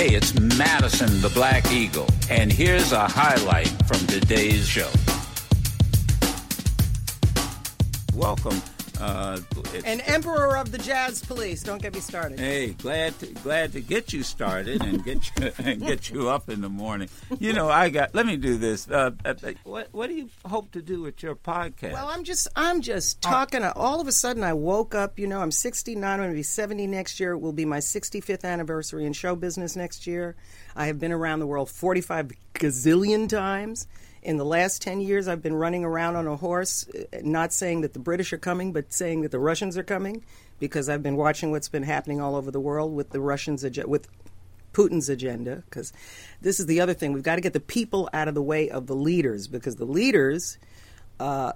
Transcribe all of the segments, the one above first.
Hey, it's Madison the Black Eagle, and here's a highlight from today's show. Welcome. Uh, An emperor of the jazz police. Don't get me started. Hey, glad to, glad to get you started and get you and get you up in the morning. You know, I got. Let me do this. Uh, uh, what what do you hope to do with your podcast? Well, I'm just I'm just talking. all of a sudden, I woke up. You know, I'm 69. I'm going to be 70 next year. It will be my 65th anniversary in show business next year. I have been around the world 45 gazillion times. In the last 10 years, I've been running around on a horse, uh, not saying that the British are coming, but saying that the Russians are coming, because I've been watching what's been happening all over the world with the Russians, with Putin's agenda, because this is the other thing. We've got to get the people out of the way of the leaders, because the leaders uh,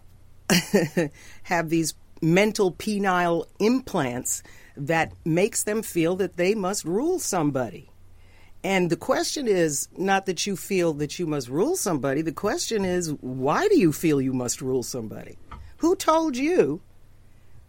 have these mental penile implants that makes them feel that they must rule somebody. And the question is not that you feel that you must rule somebody. The question is, why do you feel you must rule somebody? Who told you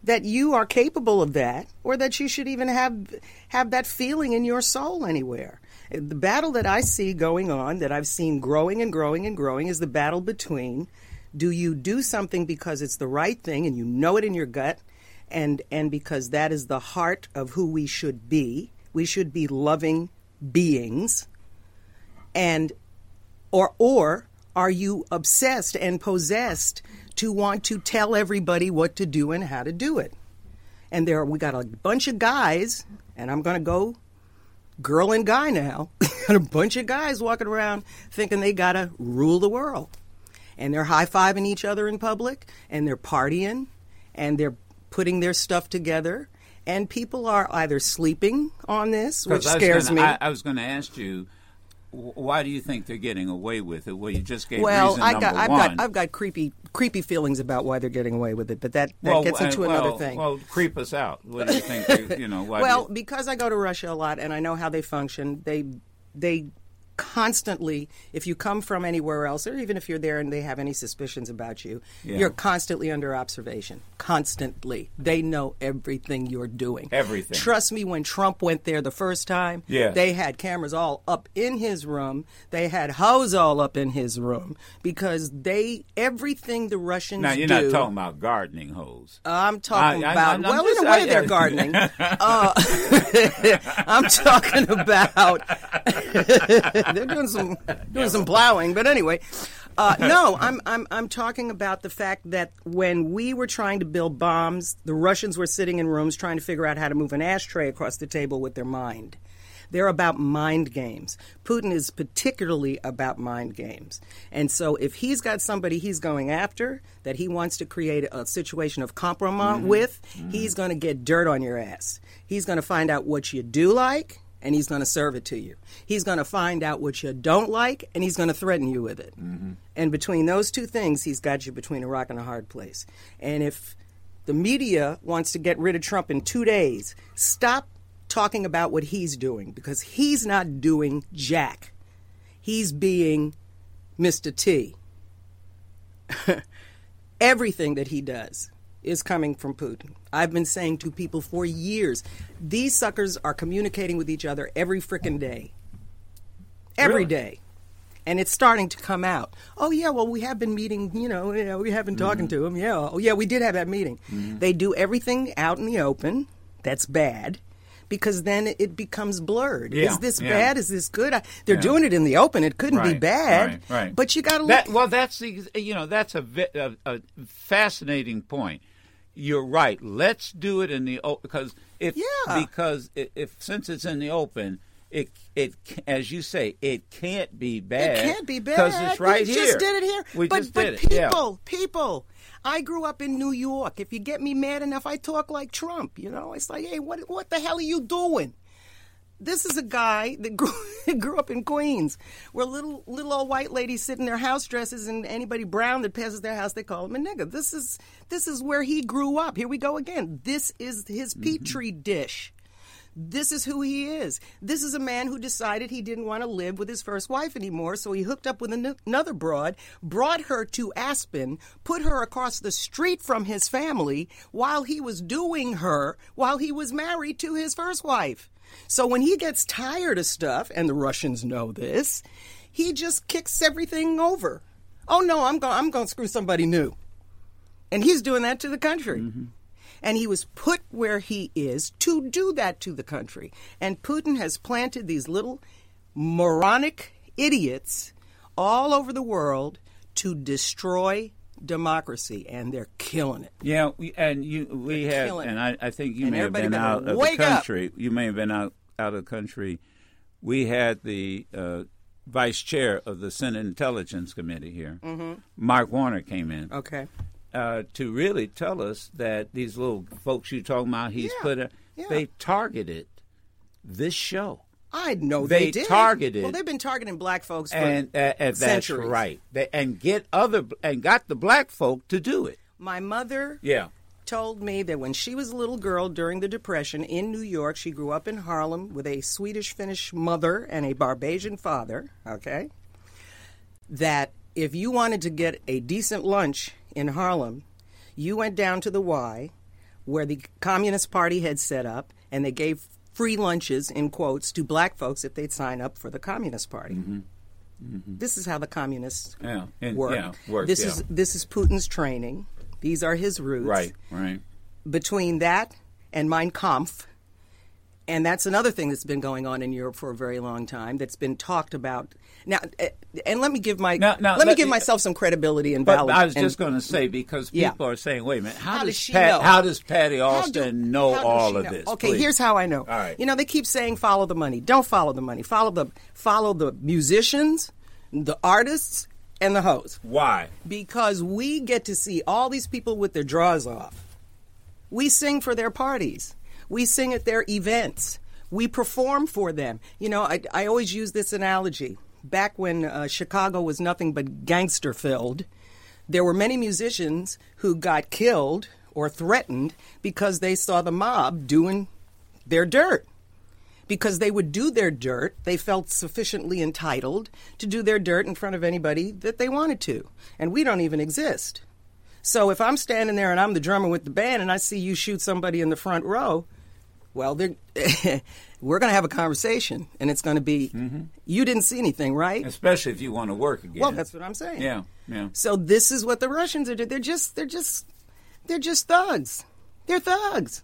that you are capable of that or that you should even have have that feeling in your soul anywhere? The battle that I see going on, that I've seen growing and growing and growing, is the battle between do you do something because it's the right thing and you know it in your gut and and because that is the heart of who we should be. We should be loving beings and or or are you obsessed and possessed to want to tell everybody what to do and how to do it? And there we got a bunch of guys and i'm going to go girl and guy now got a bunch of guys walking around thinking they got to rule the world. And they're high-fiving each other in public and they're partying and they're putting their stuff together and people are either sleeping on this which scares gonna- me I, I was going to ask you, why do you think they're getting away with it? Well, you just gave well, reason I number got, I've one. got, I've got creepy, creepy feelings about why they're getting away with it, but that, that well, gets uh, into well, another thing. Well, creep us out. What do you think? you, you know, why well, you- because I go to Russia a lot and I know how they function, they, they constantly, if you come from anywhere else, or even if you're there and they have any suspicions about you, Yeah. you're constantly under observation. Constantly, they know everything you're doing. Everything. Trust me, when Trump went there the first time, Yeah. they had cameras all up in his room. They had hose all up in his room because they everything the Russians now you're do. not talking about gardening hose. I'm talking I- I- about I'm well, just- in a way I- they're gardening. uh, I'm talking about they're doing some doing some plowing, but anyway. Uh, no, I'm, I'm I'm talking about the fact that when we were trying to build bombs, the Russians were sitting in rooms trying to figure out how to move an ashtray across the table with their mind. They're about mind games. Putin is particularly about mind games. And so if he's got somebody he's going after that he wants to create a situation of compromise with, he's going to get dirt on your ass. He's going to find out what you do like and he's going to serve it to you. He's going to find out what you don't like and he's going to threaten you with it. Mm-hmm. And between those two things, he's got you between a rock and a hard place. And if the media wants to get rid of Trump in two days, stop talking about what he's doing because he's not doing jack. He's being Mr. T. Everything that he does is coming from Putin. I've been saying to people for years, these suckers are communicating with each other every frickin' day. Every Really? day. And it's starting to come out. Oh yeah, well we have been meeting, you know, yeah, we have been talking mm-hmm. to them. Yeah. Oh yeah, we did have that meeting. Mm-hmm. They do everything out in the open. That's bad. Because then it becomes blurred. Yeah, Is this yeah. bad? Is this good? I, they're Yeah. doing it in the open. It couldn't be bad. right, right. But you got to look. That, well, that's the you know that's a, a, a fascinating point. You're right. Let's do it in the open because if Yeah. because i- if since it's in the open, it it as you say it can't be bad. It can't be bad. because it's right we here. just did it here. We but just but did it. people, yeah. people. I grew up in New York. If you get me mad enough, I talk like Trump. You know, it's like, hey, what what the hell are you doing? This is a guy that grew, grew up in Queens, where little little old white ladies sit in their house dresses, and anybody brown that passes their house, they call him a nigga. This is this is where he grew up. Here we go again. This is his mm-hmm. petri dish. This is who he is. This is a man who decided he didn't want to live with his first wife anymore, so he hooked up with an- another broad, brought her to Aspen, put her across the street from his family while he was doing her while he was married to his first wife. So when he gets tired of stuff, and the Russians know this, he just kicks everything over. Oh no, I'm going I'm going to screw somebody new. And he's doing that to the country. Mm-hmm. And he was put where he is to do that to the country. And Putin has planted these little moronic idiots all over the world to destroy democracy, and they're killing it. Yeah, we, and you we They're had, and. I, I think you And may have been out of the wake up. country. You may have been out out of the country. We had the uh, vice chair of the Senate Intelligence Committee here, Mm-hmm. Mark Warner, came in Okay. uh, to really tell us that these little folks you talking about, he's Yeah, put, a, yeah. they targeted this show. I know They they, did. targeted- Well, they've been targeting black folks for and uh, and that's centuries. right. They, and get other and got the black folk to do it. My mother Yeah. told me that when she was a little girl during the Depression in New York, she grew up in Harlem with a Swedish Finnish mother and a Barbadian father, okay? That if you wanted to get a decent lunch in Harlem, you went down to the Y, where the Communist Party had set up, and they gave free lunches, in quotes, to black folks if they'd sign up for the Communist Party. Mm-hmm. Mm-hmm. This is how the communists Yeah. And, work. Yeah. Work. this yeah. is this is Putin's training. These are his roots right. Right. between that and Mein Kampf, and that's another thing that's been going on in Europe for a very long time. That's been talked about now. eh, And let me give my Now- now, let me give myself some credibility and But valid. I was and- just going to say because Yeah. people are saying, "Wait a minute, how, How does does she Pat, know? how does Patti Austin do- know all of know? this?" Okay, please? here's how I know. All right. You know, they keep saying follow the money. Don't follow the money. Follow the follow the musicians, the artists, and the hoes. why. because we get to see all these people with their drawers off. We sing for their parties. We sing at their events. We perform for them. You know, I, I always use this analogy. Back when uh, Chicago was nothing but gangster filled, there were many musicians who got killed or threatened because they saw the mob doing their dirt because they would do their dirt. They felt sufficiently entitled to do their dirt in front of anybody that they wanted to. And we don't even exist. So if I'm standing there and I'm the drummer with the band and I see you shoot somebody in the front row, well, they're- we're going to have a conversation and it's going to be, mm-hmm. you didn't see anything, right? Especially if you want to work again. Well, that's what I'm saying. yeah, yeah. So this is what the Russians are doing. They're just they're just they're just thugs. They're thugs.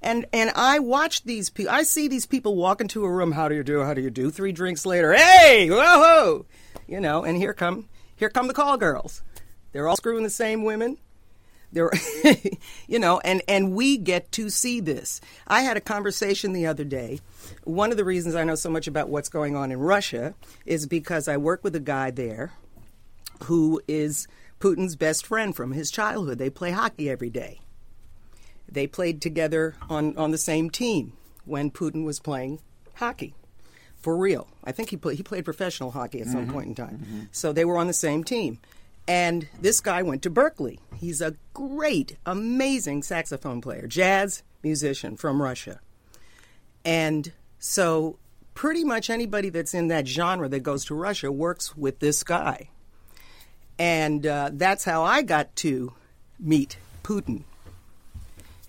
And and I watch these people. I see these people walk into a room. How do you do? How do you do? Three drinks later, hey, whoa, you know. And here come here come the call girls. They're all screwing the same women. They're, you know, and and we get to see this. I had a conversation the other day. One of the reasons I know so much about what's going on in Russia is because I work with a guy there who is Putin's best friend from his childhood. They play hockey every day. They played together on, on the same team when Putin was playing hockey. For real. I think he he played professional hockey at some mm-hmm. point in time. Mm-hmm. So they were on the same team. And this guy went to Berkeley. He's a great, amazing saxophone player, jazz musician from Russia. And so pretty much anybody that's in that genre that goes to Russia works with this guy. And uh, that's how I got to meet Putin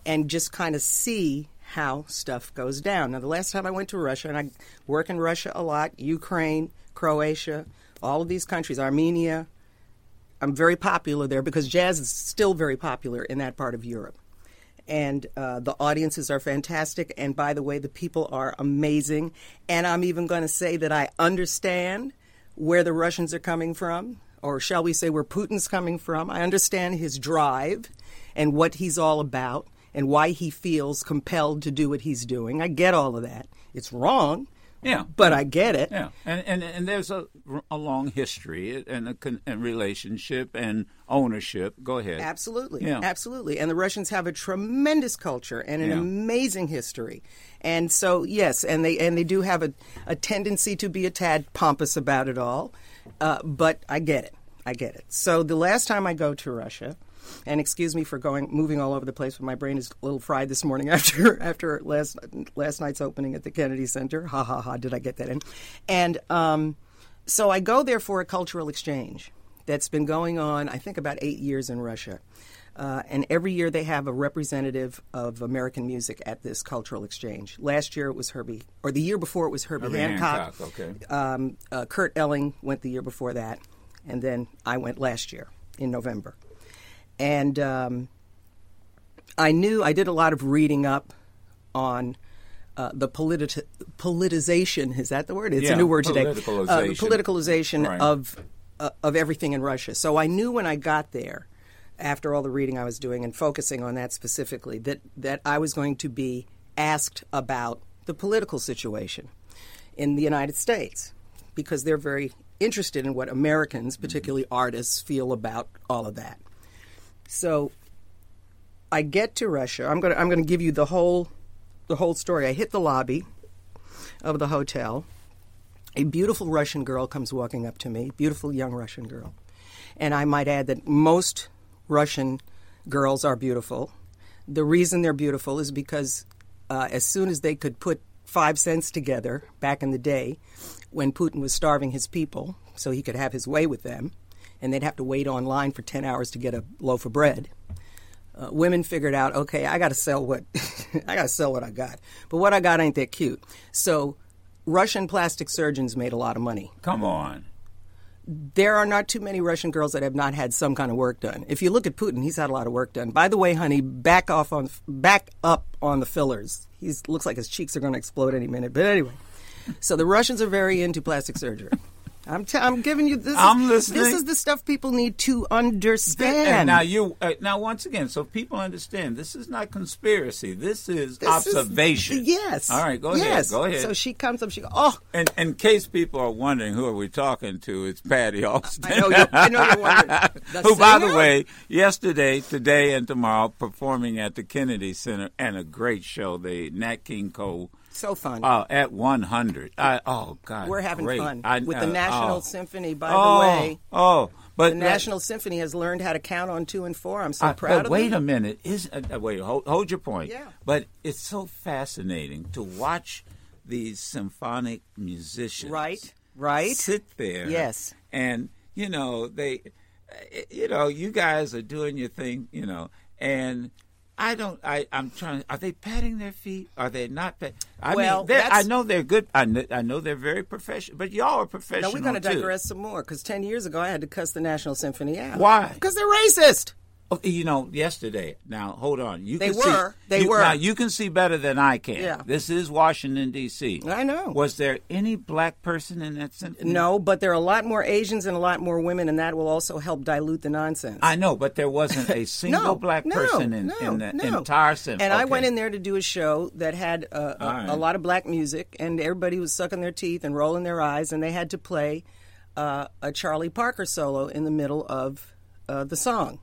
and just kind of see how stuff goes down. Now, the last time I went to Russia, and I work in Russia a lot, Ukraine, Croatia, all of these countries, Armenia. I'm very popular there because jazz is still very popular in that part of Europe. And uh, the audiences are fantastic. And by the way, the people are amazing. And I'm even going to say that I understand where the Russians are coming from, or shall we say where Putin's coming from. I understand his drive and what he's all about and why he feels compelled to do what he's doing. I get all of that. It's wrong, Yeah. but I get it. Yeah, and and, and there's a, a long history and a con, and relationship and ownership. Go ahead. Absolutely. Yeah. Absolutely. And the Russians have a tremendous culture and an Yeah. amazing history. And so yes, and they and they do have a, a tendency to be a tad pompous about it all. Uh, but I get it. I get it. So the last time I go to Russia, and excuse me for going moving all over the place, but my brain is a little fried this morning after after last last night's opening at the Kennedy Center. Ha ha ha! Did I get that in? And um, so I go there for a cultural exchange that's been going on, I think, about eight years in Russia. Uh, and every year they have a representative of American music at this cultural exchange. Last year it was Herbie, or the year before it was Herbie, Herbie Hancock. Hancock, okay. Um, uh, Kurt Elling went the year before that, and then I went last year in November. And um, I knew I did a lot of reading up on uh, the politi- politicization. Is that the word? It's Yeah, a new word today. politicalization. Uh, the politicalization Right. of uh, of everything in Russia. So I knew when I got there, after all the reading I was doing and focusing on that specifically, that that I was going to be asked about the political situation in the United States because they're very interested in what Americans, particularly artists, feel about all of that. So I get to Russia. I'm going to I'm going to give you the whole the whole story. I hit the lobby of the hotel. A beautiful Russian girl comes walking up to me, beautiful young Russian girl. And I might add that most Russian girls are beautiful. The reason they're beautiful is because uh, as soon as they could put five cents together back in the day when Putin was starving his people so he could have his way with them, and they'd have to wait online for 10 hours to get a loaf of bread. Uh, women figured out, okay, I got to sell what I got to sell what I got, but what I got ain't that cute. So, Russian plastic surgeons made a lot of money. Come on. There are not too many Russian girls that have not had some kind of work done. If you look at Putin, he's had a lot of work done. By the way, honey, back off on back up on the fillers. He looks like his cheeks are going to explode any minute. But anyway, so the Russians are very into plastic surgery. I'm, t- I'm giving you this. I'm is, listening. This is the stuff people need to understand. And now you uh, now once again, so people understand this is not conspiracy. This is This is- observation. yes. All right, go yes. ahead. Go ahead. So she comes up. She goes, "Oh, and in case people are wondering who are we talking to, it's Patti Austin. I know you're, I know you're wondering." Who, by the way, yesterday, today, and tomorrow performing at the Kennedy Center and a great show, the Nat King Cole. So fun. Oh, at 100. I, oh, God. We're having great. fun I- with the National oh. Symphony. By oh, the way, Oh, but the National Symphony has learned how to count on two and four. I'm so Uh, proud but of wait them. a minute. Is uh, uh, wait hold, hold your point. Yeah. But it's so fascinating to watch these symphonic musicians. Right, right. Sit there. Yes. And you know they, uh, you know you guys are doing your thing. You know and. I don't. I. I'm trying. Are they patting their feet? Are they not? Pat, I Well, mean, I know they're good. I know, I know they're very professional. But y'all are professional Now we're going to digress some more because ten years ago I had to cuss the National Symphony out. Why? Because they're racist. Oh, you know, yesterday. Now, hold on. You They can see- were. They you- were. Now you can see better than I can. Yeah. This is Washington D.C. I know. Was there any black person in that symphony? No, but there are a lot more Asians and a lot more women, and that will also help dilute the nonsense. I know, but there wasn't a single no, black no, person in, no, in the entire symphony. And I went in there to do a show that had uh, a, right. a lot of black music, and everybody was sucking their teeth and rolling their eyes, and they had to play uh, a Charlie Parker solo in the middle of uh, the song.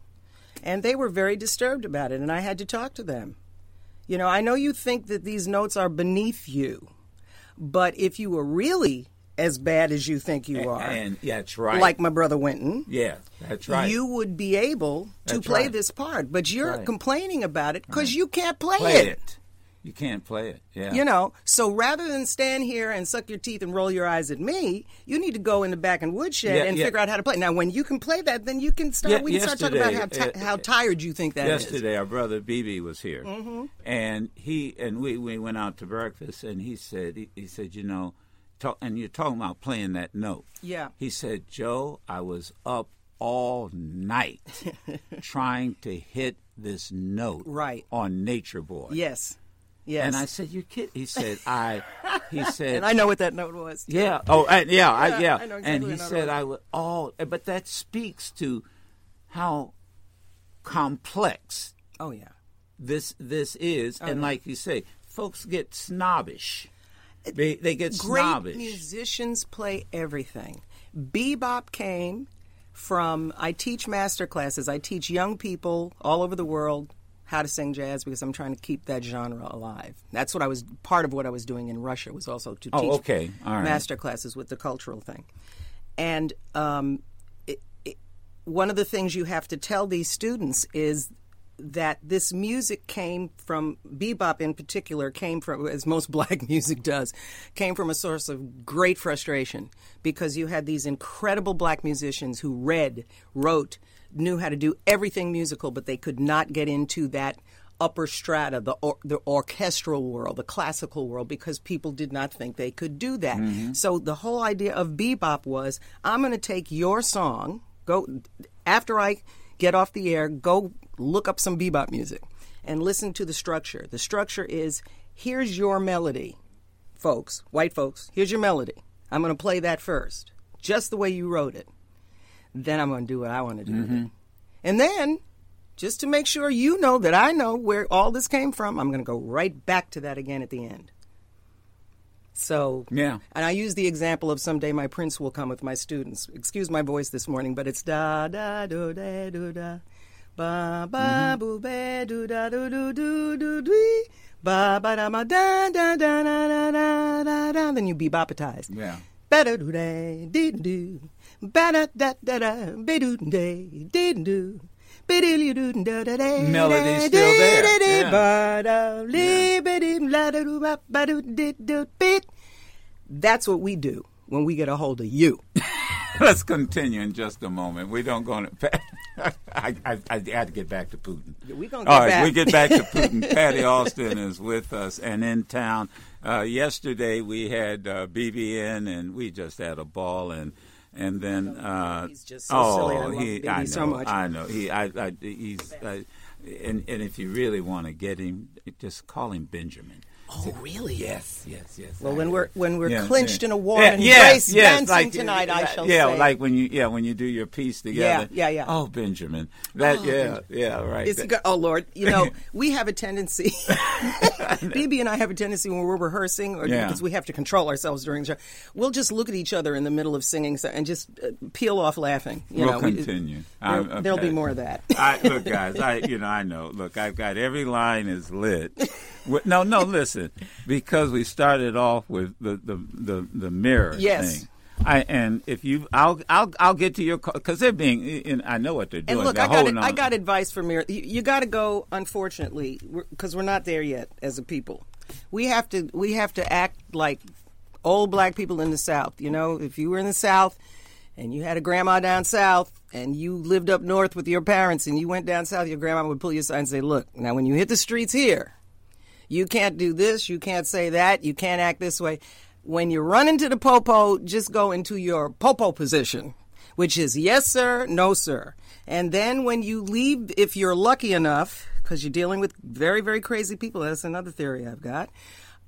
And they were very disturbed about it, and I had to talk to them. You know, I know you think that these notes are beneath you, but if you were really as bad as you think you are, And yeah, that's right. like my brother Wynton, yeah, that's right. you would be able to That's play right. this part. But you're right. complaining about it because you can't play, play it. it. You can't play it. Yeah. You know, so rather than stand here and suck your teeth and roll your eyes at me, you need to go in the back and woodshed Yeah, and yeah. figure out how to play. Now, when you can play that, then you can start. Yeah, we can start talking about how, yesterday, ti- uh, how tired you think that is. Yesterday, our brother BeBe was here, Mm-hmm. and he and we, we went out to breakfast, and he said he, he said you know, talk, and you're talking about playing that note. Yeah. He said, Joe, I was up all night trying to hit this note Right. on Nature Boy. Yes, yes. And I said, "You kid?" He said, "I." He said, and I know what that note was. yeah. Oh, I, yeah, I, Yeah, yeah. I know and he said, "I would." Oh, but that speaks to how complex Oh yeah. this this is, Oh, and like you say, folks get snobbish. They they get Great snobbish. musicians play everything. Bebop came from I teach master classes. I teach young people all over the world how to sing jazz because I'm trying to keep that genre alive. That's what I was part of what I was doing in Russia was also to Oh, teach okay. All right. master classes with the cultural thing. And um, it, it, one of the things you have to tell these students is that this music came from bebop in particular came from as most black music does came from a source of great frustration because you had these incredible black musicians who read wrote knew how to do everything musical, but they could not get into that upper strata, the or, the orchestral world, the classical world, because people did not think they could do that. Mm-hmm. So the whole idea of bebop was, I'm going to take your song, go after I get off the air, go look up some bebop music and listen to the structure. The structure is here's your melody, folks, white folks, here's your melody. I'm going to play that first, just the way you wrote it then I'm going to do what I want to do. Mm-hmm. And then, just to make sure you know that I know where all this came from, I'm going to go right back to that again at the end. So, yeah. And I use the example of someday my prince will come with my students. Excuse my voice this morning, but it's da da do da do da. Ba ba mm-hmm. boo ba do da do do do do do ba ba da ma da da da da da da da. Then you bebopitize. Yeah. better do da dee do. Melody's still there. Yeah. That's what we do when we get a hold of you. Let's continue in just a moment. We don't go. To, I, I, I had to get back to Putin. We gonna All right, back. we get back to Putin. Patti Austin is with us and in town. Uh, yesterday we had uh, BBN and we just had a ball and and then uh, He's just so oh silly. I love he BeBe I know so much. I know he I, I he's uh, and and if you really want to get him, just call him Benjamin. Oh, really? Yes, yes, yes. Well, I- when we're when we're yeah, clinched yeah. in a warm Yeah, embrace, yes, dancing like, tonight, I shall yeah, say. like when you yeah when you do your piece together. Yeah, yeah, yeah. Oh, Benjamin, that Oh, yeah, yeah, right. It's That- oh Lord, you know we have a tendency. BeBe and I have a tendency when we're rehearsing, or because we have to control ourselves during the show, we'll just look at each other in the middle of singing and just uh, peel off laughing. You We'll know, continue. there, I'm- There'll be more of that. I, look, guys, I you know I know. Look, I've got every line is lit. No, no, listen, because we started off with the the the, the mirror Yes. thing. I and if you, I'll I'll I'll get to your because they're being. And I know what they're doing. And look, they're I got on. I got advice from Mir. You, you got to go. Unfortunately, because we're, not there yet as a people. We have to. We have to act like old black people in the South. You know, if you were in the South and you had a grandma down south and you lived up north with your parents and you went down south, your grandma would pull you aside and say, "Look, now when you hit the streets here, you can't do this, you can't say that, you can't act this way. When you run into the popo, just go into your popo position, which is yes, sir, no, sir. And then when you leave, if you're lucky enough, because you're dealing with very, very crazy people, that's another theory I've got.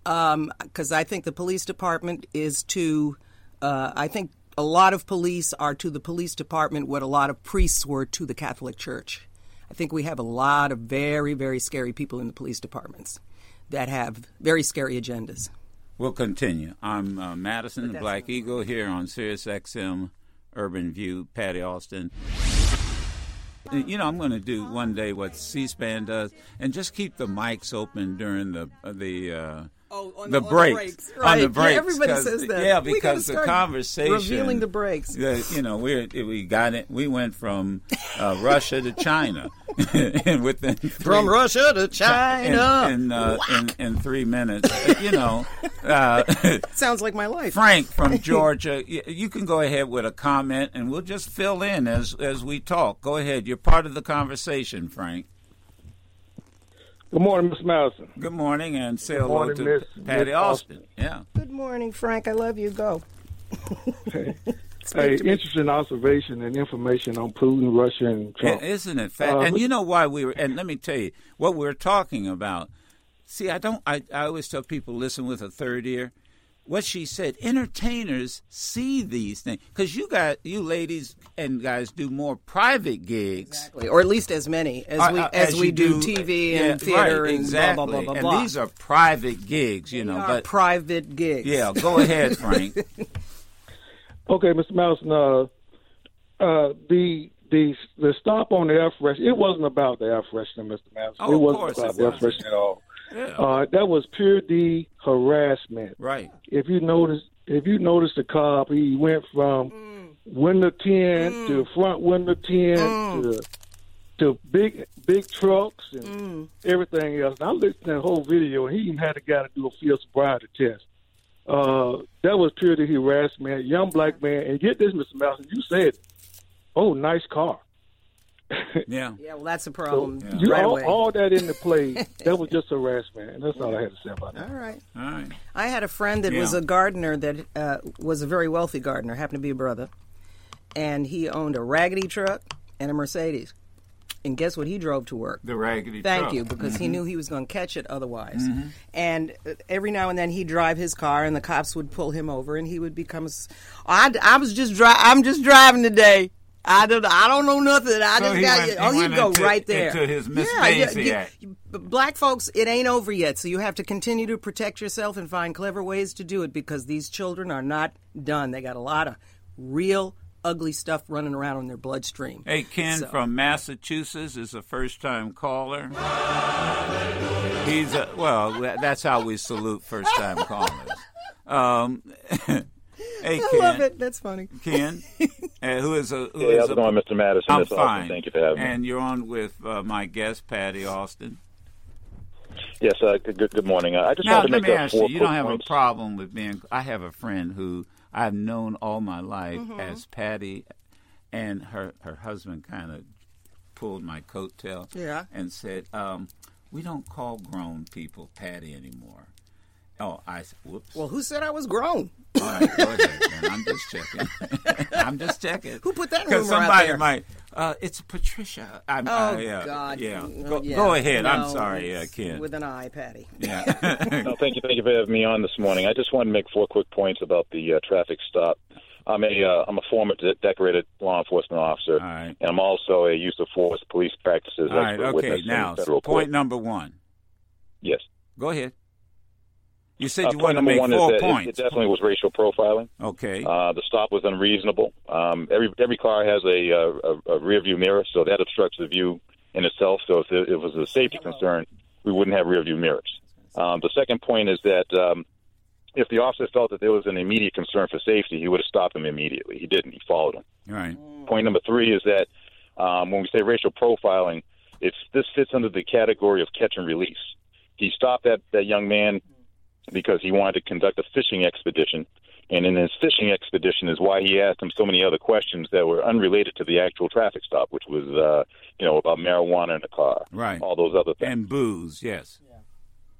Because I think the police department is to, uh, I think a lot of police are to the police department what a lot of priests were to the Catholic Church. I think we have a lot of very, very scary people in the police departments that have very scary agendas. We'll continue. I'm uh, Madison, the that's Black Eagle, here on Sirius XM Urban View. Patti Austin. You know, I'm going to do one day what C-SPAN does, and just keep the mics open during the uh, the. Uh, Oh, on the the- on the breaks, breaks, on right. the Yeah, breaks. everybody 'cause- says that. Yeah, because the conversation revealing the breaks. the- you know, we we got it. We went from uh, Russia to China, and within three, From Russia to China. in in, uh, in in three minutes. You know, uh, Sounds like my life. Frank from Georgia, you can go ahead with a comment, and we'll just fill in as as we talk. Go ahead. You're part of the conversation, Frank. Good morning, Miss Madison. Good morning, and say hello morning, to Miss- Patty Miss Austin. Yeah. Good morning, Frank. I love you. Go. Hey, to me. interesting observation and information on Putin, Russia, and Trump. Isn't it fact? Uh, and you know why we were? And let me tell you what we're talking about. See, I don't. I, I always tell people listen with a third ear. What she said, entertainers see these things because you got you ladies and guys do more private gigs. Or at least as many as uh, we uh, as, we you do, TV Yeah, and theater right, and exactly. blah blah blah blah. and blah. these are private gigs, you They know. are But private gigs. yeah, go ahead, Frank. Okay, Mr. Madison. Uh, uh, the the the stop on the air freshener. It wasn't about the air freshener, Mr. Madison. Oh, it wasn't course about it the air wasn't. freshener at all. Yeah. Uh, that was pure D harassment. right. If you notice, if you notice the cop, he went from window ten to front window ten to to big big trucks and everything else. And I listened to the whole video, and he even had a guy to do a field sobriety test. Uh, that was pure D harassment. Young black man, and get this, Mr. Malcolm, you said, "Oh, nice car." Yeah. Yeah, well, that's a problem You right all, away. all that into play. that was just harassment, and that's all I had to say about that. all right. All right. I had a friend that was a gardener that uh, was a very wealthy gardener, happened to be a brother, and he owned a raggedy truck and a Mercedes. And guess what he drove to work? The raggedy Thank truck. you, because Mm-hmm. he knew he was going to catch it otherwise. And uh, every now and then he'd drive his car, and the cops would pull him over, and he would become. a s- I, I was just dri- I'm just driving today. I don't. I don't know nothing. I So just got. went- you. Oh, he'd go into- right there. into his Miss yeah, yeah, you- black folks, it ain't over yet. So you have to continue to protect yourself and find clever ways to do it because these children are not done. They got a lot of real ugly stuff running around in their bloodstream. Hey, Ken So- from Massachusetts is a first-time caller. He's a well. That's how we salute first-time callers. Um, hey, I Ken. love it. That's funny. Ken, uh, who is a who Hey, is how's a- it going, Mr. Madison? I'm It's Austin. fine. Thank you for having me. And you're on with uh, my guest, Patti Austin. Yes, uh, good, good, good morning. Uh, I just Now, wanted to let make me ask four you: you don't have points. a problem with being? I have a friend who I've known all my life Mm-hmm. as Patty, and her her husband kind of pulled my coattail. Yeah. and said, um, "We don't call grown people Patty anymore." Oh, I s- whoops. Well, who said I was grown? All right, go ahead. then. I'm just checking. I'm just checking. Who put that Because rumor out somebody there? might. Uh, it's Patricia. I'm, Oh uh, yeah, God! Yeah. Mm, Go, yeah. go ahead. I'm sorry, uh, Ken. With an eye, Patty. yeah. No, thank you, thank you for having me on this morning. I just wanted to make four quick points about the uh, traffic stop. I'm a uh, I'm a former de- decorated law enforcement officer, All right. and I'm also a use of force police practices All right. Okay. Now, federal point court. number one. Yes. Go ahead. You said Uh, you point wanted to make one four that it- points. It, definitely was racial profiling. okay. Uh, the stop was unreasonable. Um, every every car has a, uh, a, a rear view mirror, so that obstructs the view in itself. So if it, it was a safety concern, we wouldn't have rear view mirrors. Um, the second point is that um, if the officer felt that there was an immediate concern for safety, he would have stopped him immediately. He didn't. He followed him. Right. Point number three is that um, when we say racial profiling, it's this fits under the category of catch and release. He stopped that, that young man because he wanted to conduct a fishing expedition, and in his fishing expedition is why he asked him so many other questions that were unrelated to the actual traffic stop, which was uh, you know about marijuana in the car, Right. all those other things. And booze. Yes.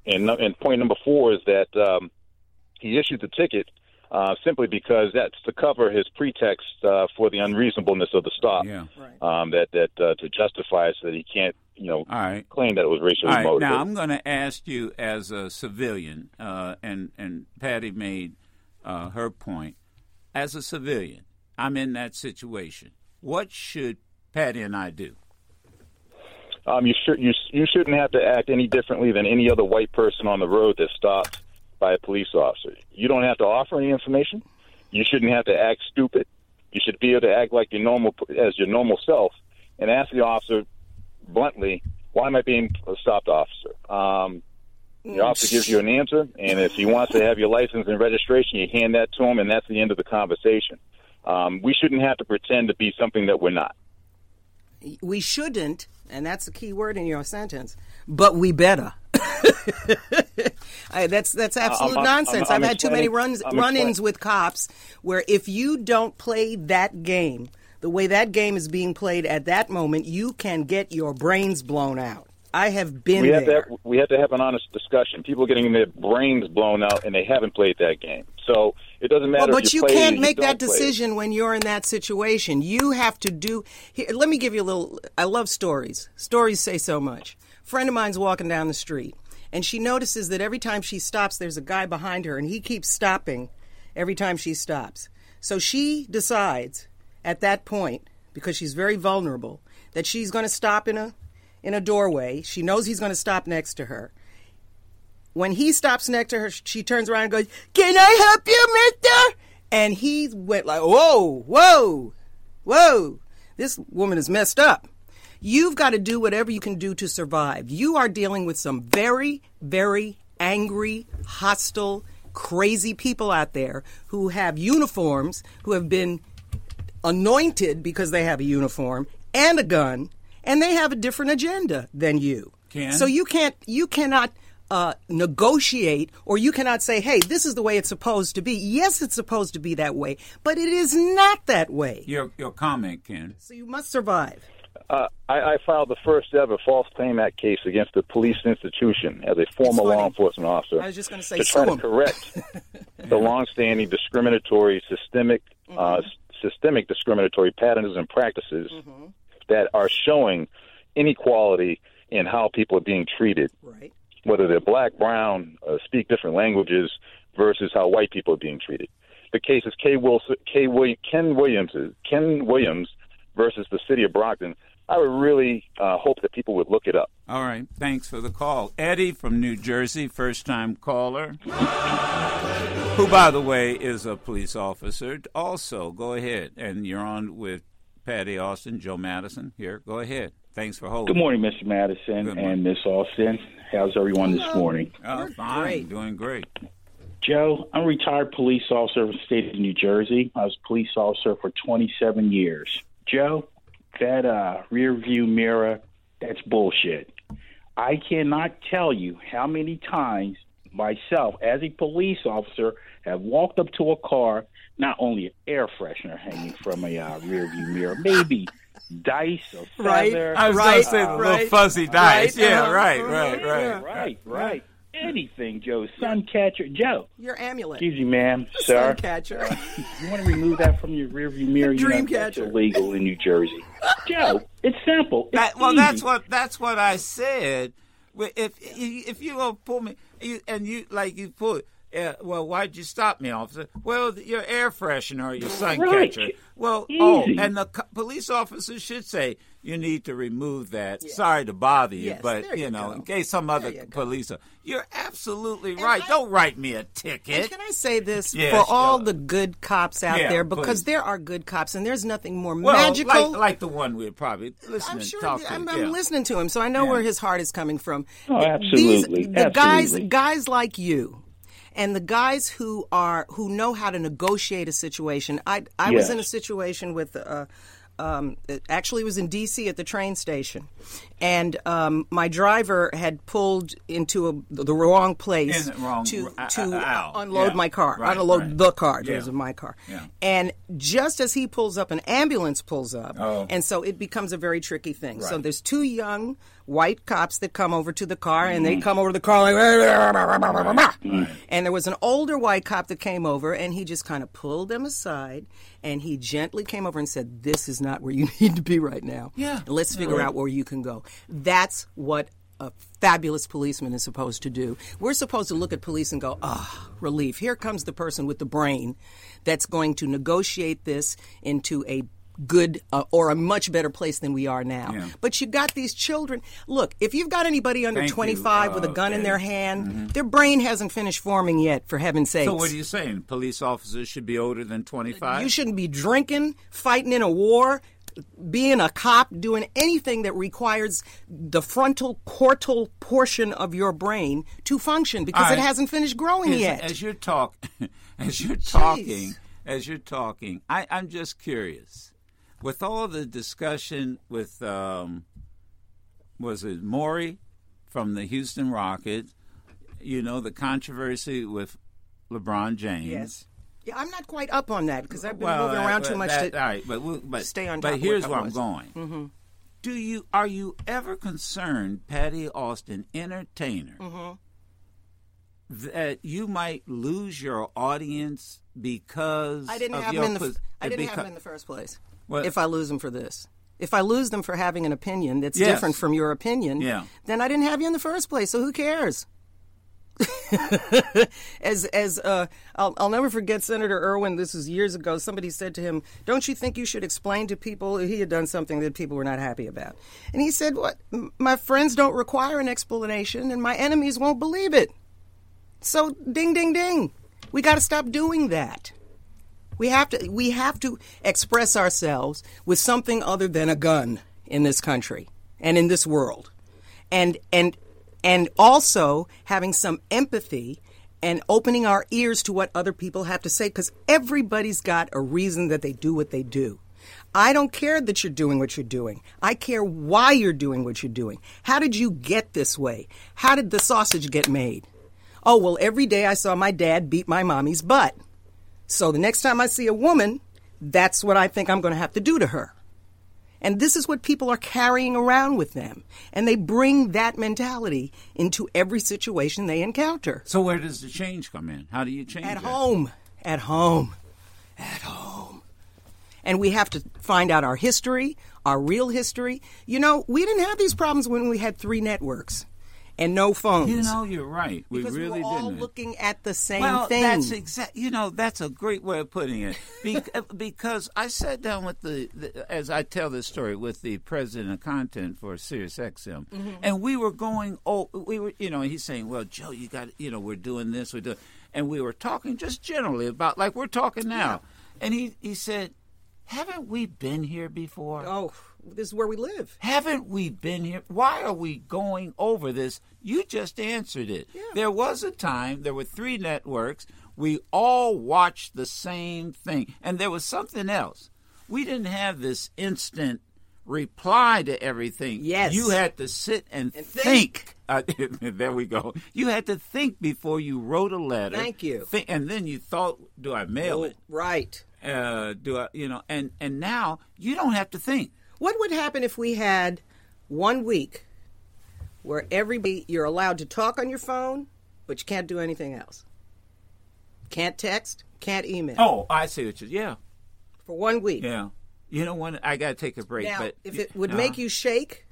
And and point number four is that um, he issued the ticket uh, simply because that's to cover his pretext uh, for the unreasonableness of the stop. Yeah. Um, that that uh, to justify so that he can't you know All right. claim that it was racially All right. motivated. Now I'm going to ask you as a civilian, uh, and and Patty made uh, her point. As a civilian, I'm in that situation. What should Patty and I do? Um, you should you you shouldn't have to act any differently than any other white person on the road that's stopped by a police officer. You don't have to offer any information. You shouldn't have to act stupid. You should be able to act like your normal as your normal self and ask the officer bluntly, "Why am I being a stopped, officer?" Um, the officer gives you an answer, and if he wants to have your license and registration, you hand that to him, and that's the end of the conversation. Um, we shouldn't have to pretend to be something that we're not. We shouldn't, and that's the key word in your sentence. But we better. I, that's that's absolute I'm- I'm- nonsense. i have had too many runs run-ins with cops where if you don't play that game the way that game is being played at that moment, you can get your brains blown out. I have been we have there. to have, we have to have an honest discussion. People are getting their brains blown out and they haven't played that game. So it doesn't matter. Well, if but you, you play it or can't you make that don't play it. decision when you're in that situation. You have to do. Here, let me give you a little. I love stories. Stories say so much. A friend of mine's walking down the street, and she notices that every time she stops, there's a guy behind her, and he keeps stopping every time she stops. So she decides at that point, because she's very vulnerable, that she's going to stop in a in a doorway. She knows he's going to stop next to her. When he stops next to her, she turns around and goes, Can I help you, mister? And he went like, Whoa, whoa, whoa. This woman is messed up. You've got to do whatever you can do to survive. You are dealing with some very, very angry, hostile, crazy people out there who have uniforms, who have been anointed because they have a uniform and a gun, and they have a different agenda than you. Ken? So you can't, you cannot uh, negotiate, or you cannot say, "Hey, this is the way it's supposed to be." Yes, it's supposed to be that way, but it is not that way. Your your comment, Ken. So you must survive. Uh, I, I filed the first ever False Claim Act case against the police institution as a former law enforcement officer I was just gonna say, to try to 'em. correct the longstanding discriminatory, systemic, Mm-hmm. uh, s- systemic discriminatory patterns and practices Mm-hmm. that are showing inequality in how people are being treated, Right. whether they're black, brown, uh, speak different languages, versus how white people are being treated. The case is K. Wilson, K. William, Ken Williams, Ken Williams versus the city of Brockton. I would really uh, hope that people would look it up. All right. Thanks for the call. Eddie from New Jersey, first time caller. Who, by the way, is a police officer. Also, go ahead. And you're on with Patti Austin, Joe Madison. Here, go ahead. Thanks for holding. Good morning, Mr. Madison morning. and Miss Austin. How's everyone this morning? Oh, We're fine. great. Doing great. Joe, I'm a retired police officer of the state of New Jersey. I was a police officer for 27 years. Joe, that uh, rear view mirror, that's bullshit. I cannot tell you how many times myself, as a police officer, have walked up to a car, not only an air freshener hanging from a uh, rear view mirror, maybe dice or Right. feather. I was Right, going to say the right. little fuzzy dice. Right, Yeah, right, right, right. Right, right. Anything, Joe. Sun catcher. Joe. Your amulet. Excuse me, ma'am, sir. Sun catcher. You want to remove that from your rearview mirror? Dream catcher. illegal in New Jersey. Joe, it's simple. It's That, well, easy. that's what that's what I said. Well, If if you gonna pull me you, and you like you pull, uh, well, why'd you stop me, officer? Well, your air freshener or your sun Right. catcher. Well, oh, and the co- police officer should say you need to remove that. Sorry to bother you, Yes, but you you know, go. in case some other you police. Are, you're absolutely right. I- Don't write me a ticket. can I say this Yes, for all go. the good cops out Yeah, there? Because please. there are good cops, and there's nothing more well, magical. like like the one we're probably listening I'm sure talk to. I'm, yeah. I'm listening to him, so I know Yeah. where his heart is coming from. Oh, These, absolutely. the guys, guys like you, and the guys who are who know how to negotiate a situation. I I was in a situation with. Uh, um, it actually, was in D.C. at the train station, and um, my driver had pulled into a, the wrong place wrong to to uh, unload Yeah. my car, Right, unload right. the car. It Yeah. was my car, Yeah. and just as he pulls up, an ambulance pulls up, Oh. and so it becomes a very tricky thing. So there's two young white cops that come over to the car, and Mm. they come over to the car like, and there was an older white cop that came over, and he just kind of pulled them aside, and he gently came over and said, "This is not where you need to be right now. Yeah. let's figure out where you can go." That's what. A fabulous policeman is supposed to do. We're supposed to look at police and go, ah, relief. Here comes the person with the brain that's going to negotiate this into a good uh, or a much better place than we are now. Yeah. But you got these children. Look, if you've got anybody under Thank you, 25 with a uh, gun in their hand, their brain hasn't finished forming yet, for heaven's sake. So what are you saying? Police officers should be older than twenty five? You shouldn't be drinking, fighting in a war, being a cop, doing anything that requires the frontal cortical portion of your brain to function because All it hasn't finished growing as, yet. as you're talk, as you're talking, as you're talking, I, I'm just curious. With all the discussion with, um, was it Morey from the Houston Rockets? You know the controversy with LeBron James. yes. Yeah, I'm not quite up on that because I've been Well, moving uh, around too much that- to all right, but we'll, but stay on But top of here's what where I'm going. Mm-hmm. Do you are you ever concerned, Patti Austin, entertainer, Mm-hmm. that you might lose your audience because I didn't of have them in the. pos- f- I didn't beca- have them in the first place. Well- if I lose them for this, if I lose them for having an opinion that's Yes. different from your opinion, Yeah. then I didn't have you in the first place. So who cares? as as uh, I'll, I'll never forget Senator Irwin. This was years ago. Somebody said to him, "Don't you think you should explain to people he had done something that people were not happy about?" And he said, "What? My friends don't require an explanation, and my enemies won't believe it." So, ding, ding, ding. We got to stop doing that. We have to we have to express ourselves with something other than a gun in this country and in this world. And and and also having some empathy and opening our ears to what other people have to say cuz everybody's got a reason that they do what they do. I don't care that you're doing what you're doing. I care why you're doing what you're doing. How did you get this way? How did the sausage get made? Oh, well, every day I saw my dad beat my mommy's butt. So the next time I see a woman, that's what I think I'm going to have to do to her. And this is what people are carrying around with them. And they bring that mentality into every situation they encounter. So where does the change come in? How do you change At that? home. At home. At home. And we have to find out our history, our real history. You know, we didn't have these problems when we had three networks and no phones. You know, you're right. We because really we're all didn't. looking at the same well, thing. that's exact. You know, that's a great way of putting it. Be- because I sat down with the, the, as I tell this story, with the president of content for Sirius XM, Mm-hmm. and we were going. Oh, we were. You know, he's saying, "Well, Joe, you got. You know, we're doing this. We're doing," and we were talking just generally about like we're talking now, and he he said, "Haven't we been here before?" oh, this is where we live. Haven't we been here? Why are we going over this? You just answered it. There was a time, there were three networks. We all watched the same thing. And there was something else. We didn't have this instant reply to everything. Yes. You had to sit and, And think. Uh, there we go. You had to think before you wrote a letter. Thank you. And then you thought, do I mail it? Right. Uh, do I, you know, and, and now you don't have to think. What would happen if we had one week where everybody you're allowed to talk on your phone, but you can't do anything else? Can't text, can't email Oh, I see what you, yeah. for one week. Yeah. You know what? I got to take a break. Now, but if it would uh, make you shake,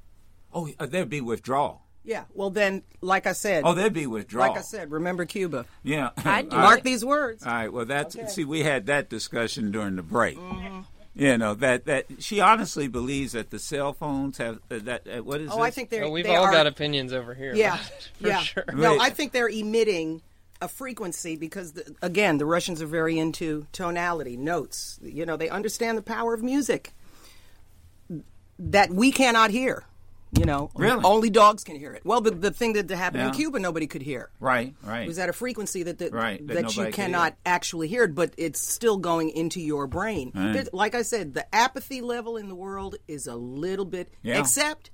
oh, there'd be withdrawal. yeah. Well, then, like I said, Oh, there'd be withdrawal. like I said, remember Cuba. yeah. I do. Mark right. these words. All right. Well, that's see, we had that discussion during the break. Mm-hmm. You know that that she honestly believes that the cell phones have uh, that. Uh, what is? Oh, I think they're. Well, we've they all are, got opinions over here. Yeah, about it, for yeah. sure. No, Wait. I think they're emitting a frequency because, the, again, the Russians are very into tonality, notes. You know, they understand the power of music that we cannot hear. You know, Really? only dogs can hear it. Well, the, the thing that happened in Cuba, nobody could hear. Right. Right. It was at a frequency that that, Right, that that, you cannot hear. actually hear, it, but it's still going into your brain. Right. Like I said, the apathy level in the world is a little bit, Yeah. except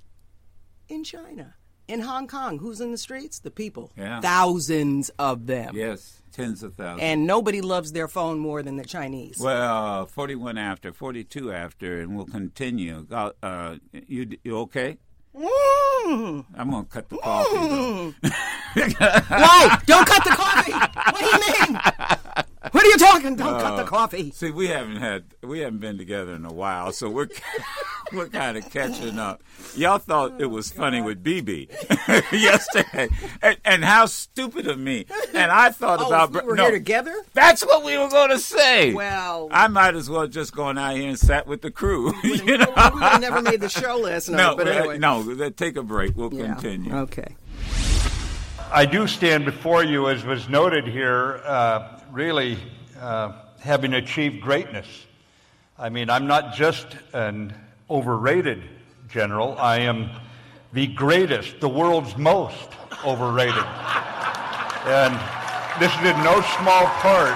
in China, in Hong Kong. Who's in the streets? The people. Yeah. Thousands of them. yes, tens of thousands. And nobody loves their phone more than the Chinese. well, forty-one after, forty-two after, and we'll continue. Uh, you you okay? Mm. I'm gonna cut the coffee. Why? Don't cut the coffee. What do you mean? What are you talking? Don't cut the coffee. See, we haven't had we haven't been together in a while, so we're we're kind of catching up. Y'all thought it was funny with BeBe yesterday, and, and how stupid of me. And I thought Oh, about if we were no, here together? That's what we were going to say. Well- I might as well just gone out here and sat with the crew. you we know? would have never made the show last night. no, but uh, anyway. no. Take a break. We'll Yeah. continue. Okay. I do stand before you, as was noted here, uh, really uh, having achieved greatness. I mean, I'm not just an overrated general, I am the greatest, the world's most overrated. And this is in no small part.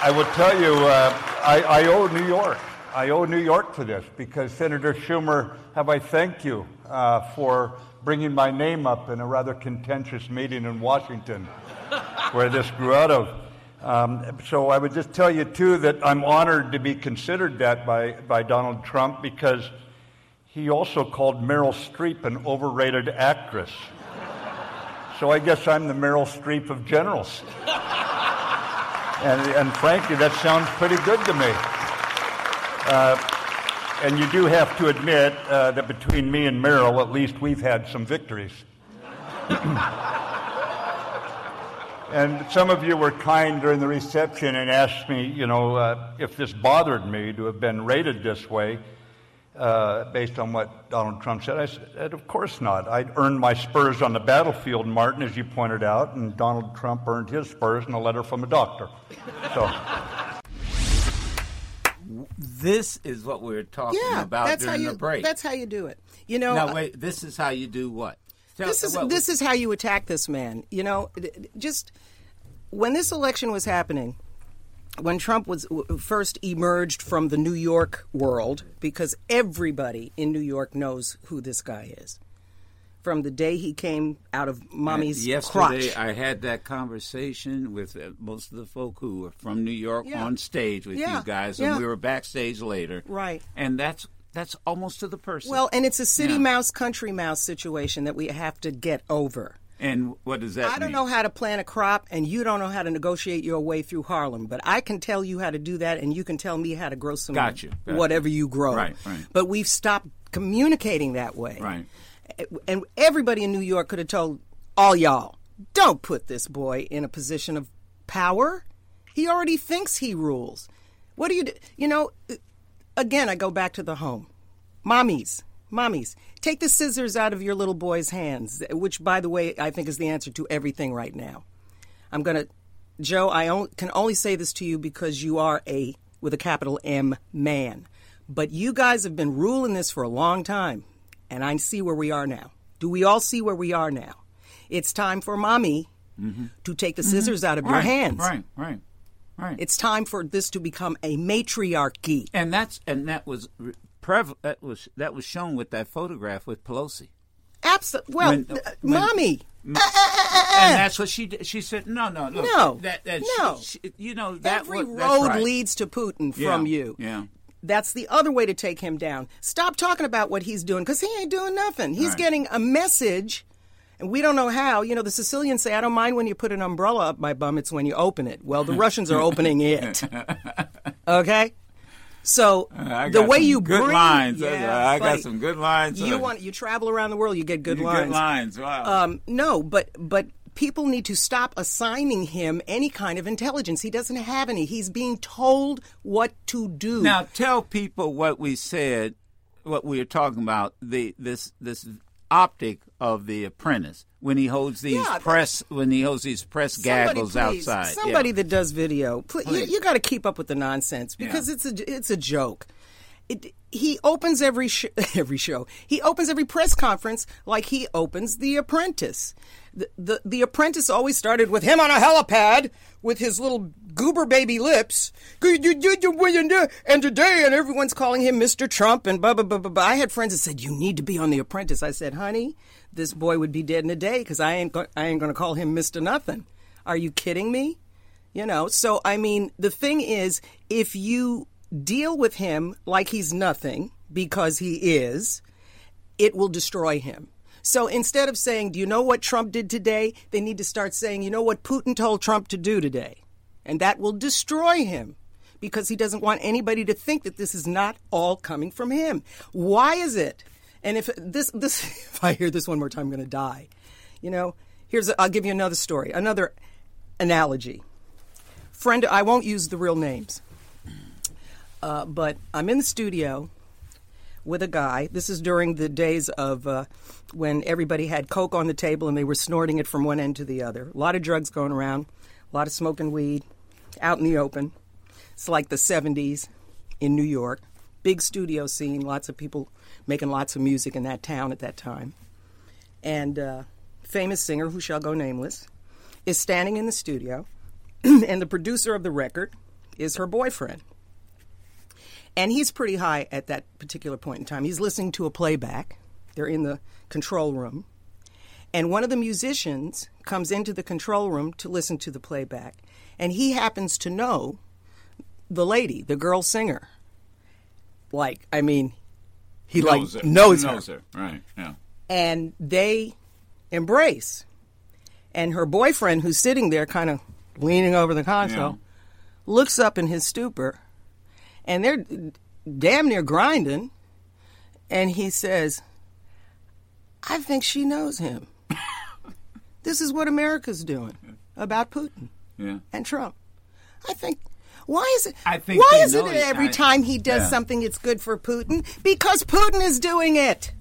I will tell you, uh, I, I owe New York. I owe New York for this because Senator Schumer, have I thank you uh, for bringing my name up in a rather contentious meeting in Washington where this grew out of. Um, so I would just tell you, too, that I'm honored to be considered that by, by Donald Trump because he also called Meryl Streep an overrated actress. So I guess I'm the Meryl Streep of generals. And, and frankly, that sounds pretty good to me. Uh, and you do have to admit uh, that between me and Meryl, at least we've had some victories. and some of you were kind during the reception and asked me, you know, uh, if this bothered me to have been rated this way uh, based on what Donald Trump said. I said, of course not. I'd earned my spurs on the battlefield, Martin, as you pointed out, and Donald Trump earned his spurs in a letter from a doctor. So. This is what we were talking Yeah, about that's how during you. the break. That's how you do it. You know. now wait. This is how you do what? This is what- this is how you attack this man. You know, just when this election was happening, when Trump was first emerged from the New York world, because everybody in New York knows who this guy is. From the day he came out of mommy's Yesterday, crotch. I had that conversation with uh, most of the folk who were from New York Yeah. on stage with Yeah, you guys, yeah. and we were backstage later. Right. And that's that's almost to the person. Well, and it's a city Yeah. mouse, country mouse situation that we have to get over. and what does that I don't know how to plant a crop, and you don't know how to negotiate your way through Harlem. But I can tell you how to do that, and you can tell me how to grow some Got you, got you. whatever you grow. Right, right. But we've stopped communicating that way. Right. And everybody in New York could have told all y'all, don't put this boy in a position of power. He already thinks he rules. What do you do? You know, again, I go back to the home. Mommies, mommies, take the scissors out of your little boy's hands, which, by the way, I think is the answer to everything right now. I'm going to, Joe, I on- can only say this to you because you are a, with a capital M, man. But you guys have been ruling this for a long time, and I see where we are now. Do we all see where we are now? It's time for mommy mm-hmm. to take the mm-hmm. scissors out of your hands. Right, right, right. It's time for this to become a matriarchy. and that's and that was prev- that was that was shown with that photograph with Pelosi. Absolutely. Well, When- uh, when- mommy. Eh, eh, eh, and that's what she did. She said, "No, no, no, No, That, that no. She, she- you know that Every road right. leads to Putin Yeah, from you. Yeah, That's the other way to take him down. Stop talking about what he's doing because he ain't doing nothing. He's Right. getting a message, and we don't know how. You know, the Sicilians say, I don't mind when you put an umbrella up my bum, it's when you open it. Well, the Russians are opening it. Okay? So I the way you good bring, lines. Yeah, I got some good lines. You uh, want you travel around the world, you get good good lines. lines. Wow. Um, no, but but people need to stop assigning him any kind of intelligence. He doesn't have any. He's being told what to do. Now tell people what we said, what we were talking about the this this optic of the apprentice when he holds these Yeah, press when he holds these press gaggles please, outside. Somebody yeah. that does video, please, you, you got to keep up with the nonsense because Yeah. it's a it's a joke. It, he opens every sh- every show. He opens every press conference like he opens The Apprentice. The, the The Apprentice always started with him on a helipad with his little goober baby lips. Uh, and today, and everyone's calling him Mr. Trump and blah blah blah blah. blah. I had friends that said you need to be on The Apprentice. I said, honey, this boy would be dead in a day because I ain't go- I ain't to call him Mr. Nothing. Are you kidding me? You know, so I mean, the thing is, if you deal with him like he's nothing because he is, it will destroy him. So instead of saying, Do you know what Trump did today? They need to start saying, You know what Putin told Trump to do today? And that will destroy him because he doesn't want anybody to think that this is not all coming from him. Why is it? And if this, this if I hear this one more time, I'm going to die. You know, here's, I'll give you another story, another analogy. Friend, I won't use the real names. Uh, but I'm in the studio with a guy. This is during the days of uh, when everybody had coke on the table and they were snorting it from one end to the other. A lot of drugs going around, a lot of smoking weed out in the open. It's like the 70s in New York. Big studio scene, lots of people making lots of music in that town at that time. And uh, famous singer, who shall go nameless, is standing in the studio, and the producer of the record is her boyfriend. And he's pretty high at that particular point in time. He's listening to a playback. They're in the control room. And one of the musicians comes into the control room to listen to the playback. And he happens to know the lady, the girl singer. Like, I mean, he knows like her. knows, knows her. her. Right. Yeah. And they embrace. And her boyfriend, who's sitting there kind of leaning over the console, looks up in his stupor and they're damn near grinding. And he says, I think she knows him. this is what America's doing about Putin Yeah. and Trump. I think. Why is it? I think why is it every I- time he does yeah. something, it's good for Putin? Because Putin is doing it.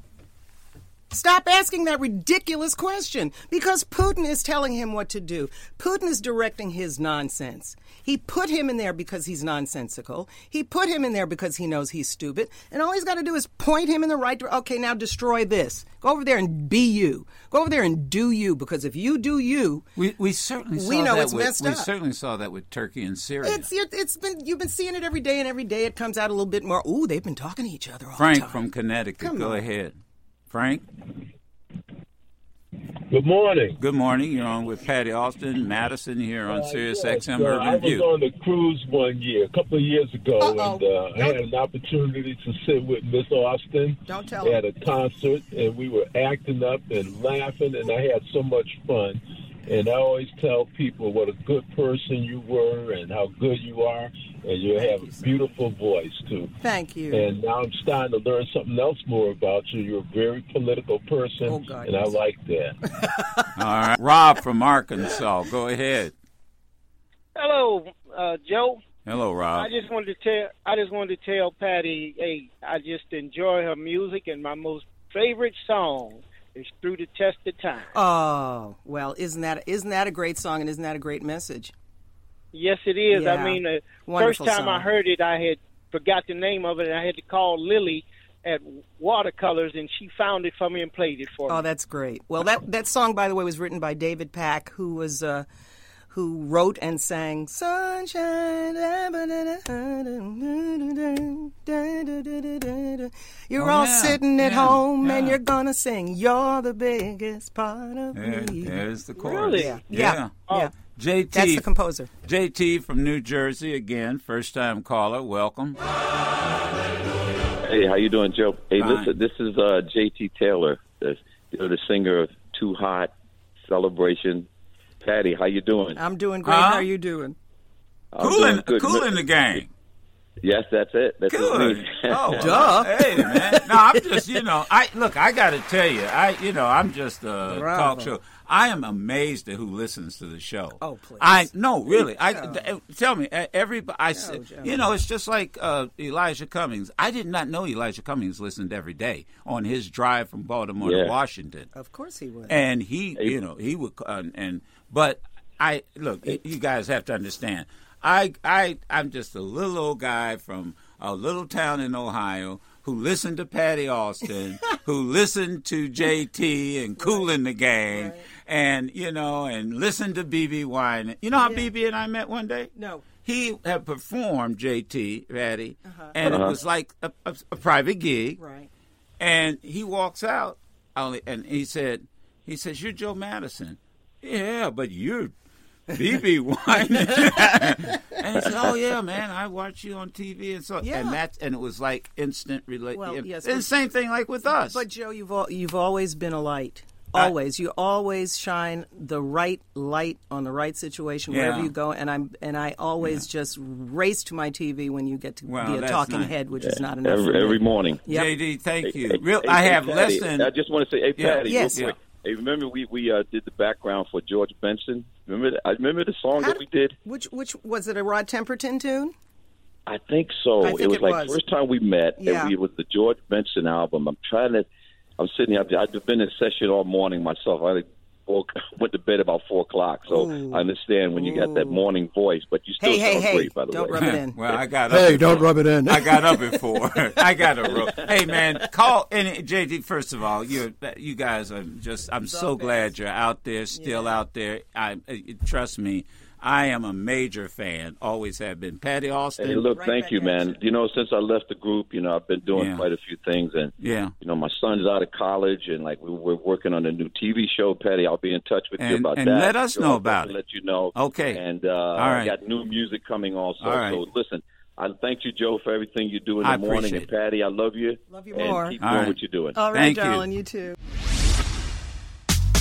Stop asking that ridiculous question because Putin is telling him what to do. Putin is directing his nonsense. He put him in there because he's nonsensical. He put him in there because he knows he's stupid. And all he's got to do is point him in the right direction. Okay, now destroy this. Go over there and be you. Go over there and do you because if you do you, We we certainly saw We know it's with, messed we up. We certainly saw that with Turkey and Syria. it's it's been you've been seeing it every day and every day it comes out a little bit more. Ooh, they've been talking to each other all the time. Frank from Connecticut. Come Go on. ahead. Frank. Good morning. Good morning. You're on with Patti Austin, Madison here on Uh, Sirius yes, XM uh, Urban I was View. on the cruise one year, a couple of years ago, Uh-oh. and uh, I had an opportunity to sit with Miss Austin Don't tell at a concert, and we were acting up and laughing, and I had so much fun. And I always tell people what a good person you were and how good you are, and you have you, a sir. beautiful voice too. Thank you. And now I'm starting to learn something else more about you. You're a very political person, Oh, God, and I like that. All right. Rob from Arkansas. Go ahead. Hello, uh, Joe. Hello, Rob. I just wanted to tell I just wanted to tell Patti, hey, I just enjoy her music, and my most favorite song is "Through the Test of Time." oh well, isn't that isn't that a great song and isn't that a great message? yes, it is. Yeah. I mean, the Wonderful first time I heard it, I had forgot the name of it, and I had to call Lily at Watercolors, and she found it for me and played it for Oh, me. Oh, that's great. Well, that that song, by the way, was written by David Pack, who was uh, who wrote and sang "Sunshine." You're Oh, all yeah, sitting at yeah, home and you're gonna sing. You're the biggest part of There- me. there's the chorus. Really? Yeah, Yeah. yeah, Oh. yeah. JT, That's the composer. JT from New Jersey again, first time caller. Welcome. Hey, how you doing, Joe? Hey, Fine. listen, this is uh, J.T. Taylor, the, you know, the singer of "Too Hot," "Celebration." Patti, how you doing? I'm doing great. Huh? How are you doing? I'm Cool in, doing good. cool in the game. Yes, that's it. That's Good. me. Oh, Duh. Hey, man. No, I'm just, you know, I look. I got to tell you, I, you know, I'm just a Bravo. talk show. I am amazed at who listens to the show. Oh, please. I no, really. I Joe. th- tell me, e- everybody. I, s- Joe, Joe. you know, it's just like uh, Elijah Cummings. I did not know Elijah Cummings listened every day on his drive from Baltimore to Washington. Of course he would. and he, you know, he would, uh, and but I look, you guys have to understand. I, I, I'm just a little old guy from a little town in Ohio who listened to Patti Austin, who listened to JT and Kool and the Gang, and you know, and listened to BeBe Winans. You know how Yeah. BeBe and I met one day? No. He had performed JT Patti, and Uh-huh. it was like a, a, a private gig. Right. And he walks out, and he said, he says, "You're Joe Madison." Yeah, but you're BeBe Winans. and he said, "Oh yeah, man, I watch you on TV and so." Yeah. And that's and it was like instant relate. Well, yes, and but- the same thing like with us. But Joe, you've al- you've always been a light. I- Always, you always shine the right light on the right situation wherever you go, and I'm and I always just race to my TV when you get to Well, be a talking nice. head, which is not enough. every, every morning. Yep. JT, thank you. hey, Real, hey, I hey, have Patti, less than. I just want to say, hey, Yeah. Patti, Yes. real quick. Hey, remember we we uh, did the background for George Benson? Remember? The, I remember the song How- that we did. Which which was it? A Rod Temperton tune? I think so. I think it was it like was. first time we met. Yeah. And we, it was the George Benson album. I'm trying to. I'm sitting here. I've been in session all morning myself. I woke, went to bed about four o'clock, so Ooh. I understand when you got that morning voice. But you still Hey, hey, sound hey! great, by the Don't way. rub it in. well, I got up. Hey, don't before. rub it in. I got up before. I got a rope. Hey, man, call and JT. First of all, you you guys are just. I'm so glad you're out there, still out there. I uh, trust me. I am a major fan. Always have been. Patti Austin. Hey, look, Right thank you, man. you. You know, since I left the group, you know, I've been doing Yeah. quite a few things, and Yeah. you know, my son's out of college, and like we, we're working on a new TV show. Patti, I'll be in touch with you And- about and that. let us Sure, know I'll about it. Let you know. Okay. And uh, right. I got new music coming also. All right. So listen, I thank you, Joe, for everything you do in I the morning. And Patti, I love you. Love you and more. Keep All doing right. what you're doing. All right, Thank you. darling, you too.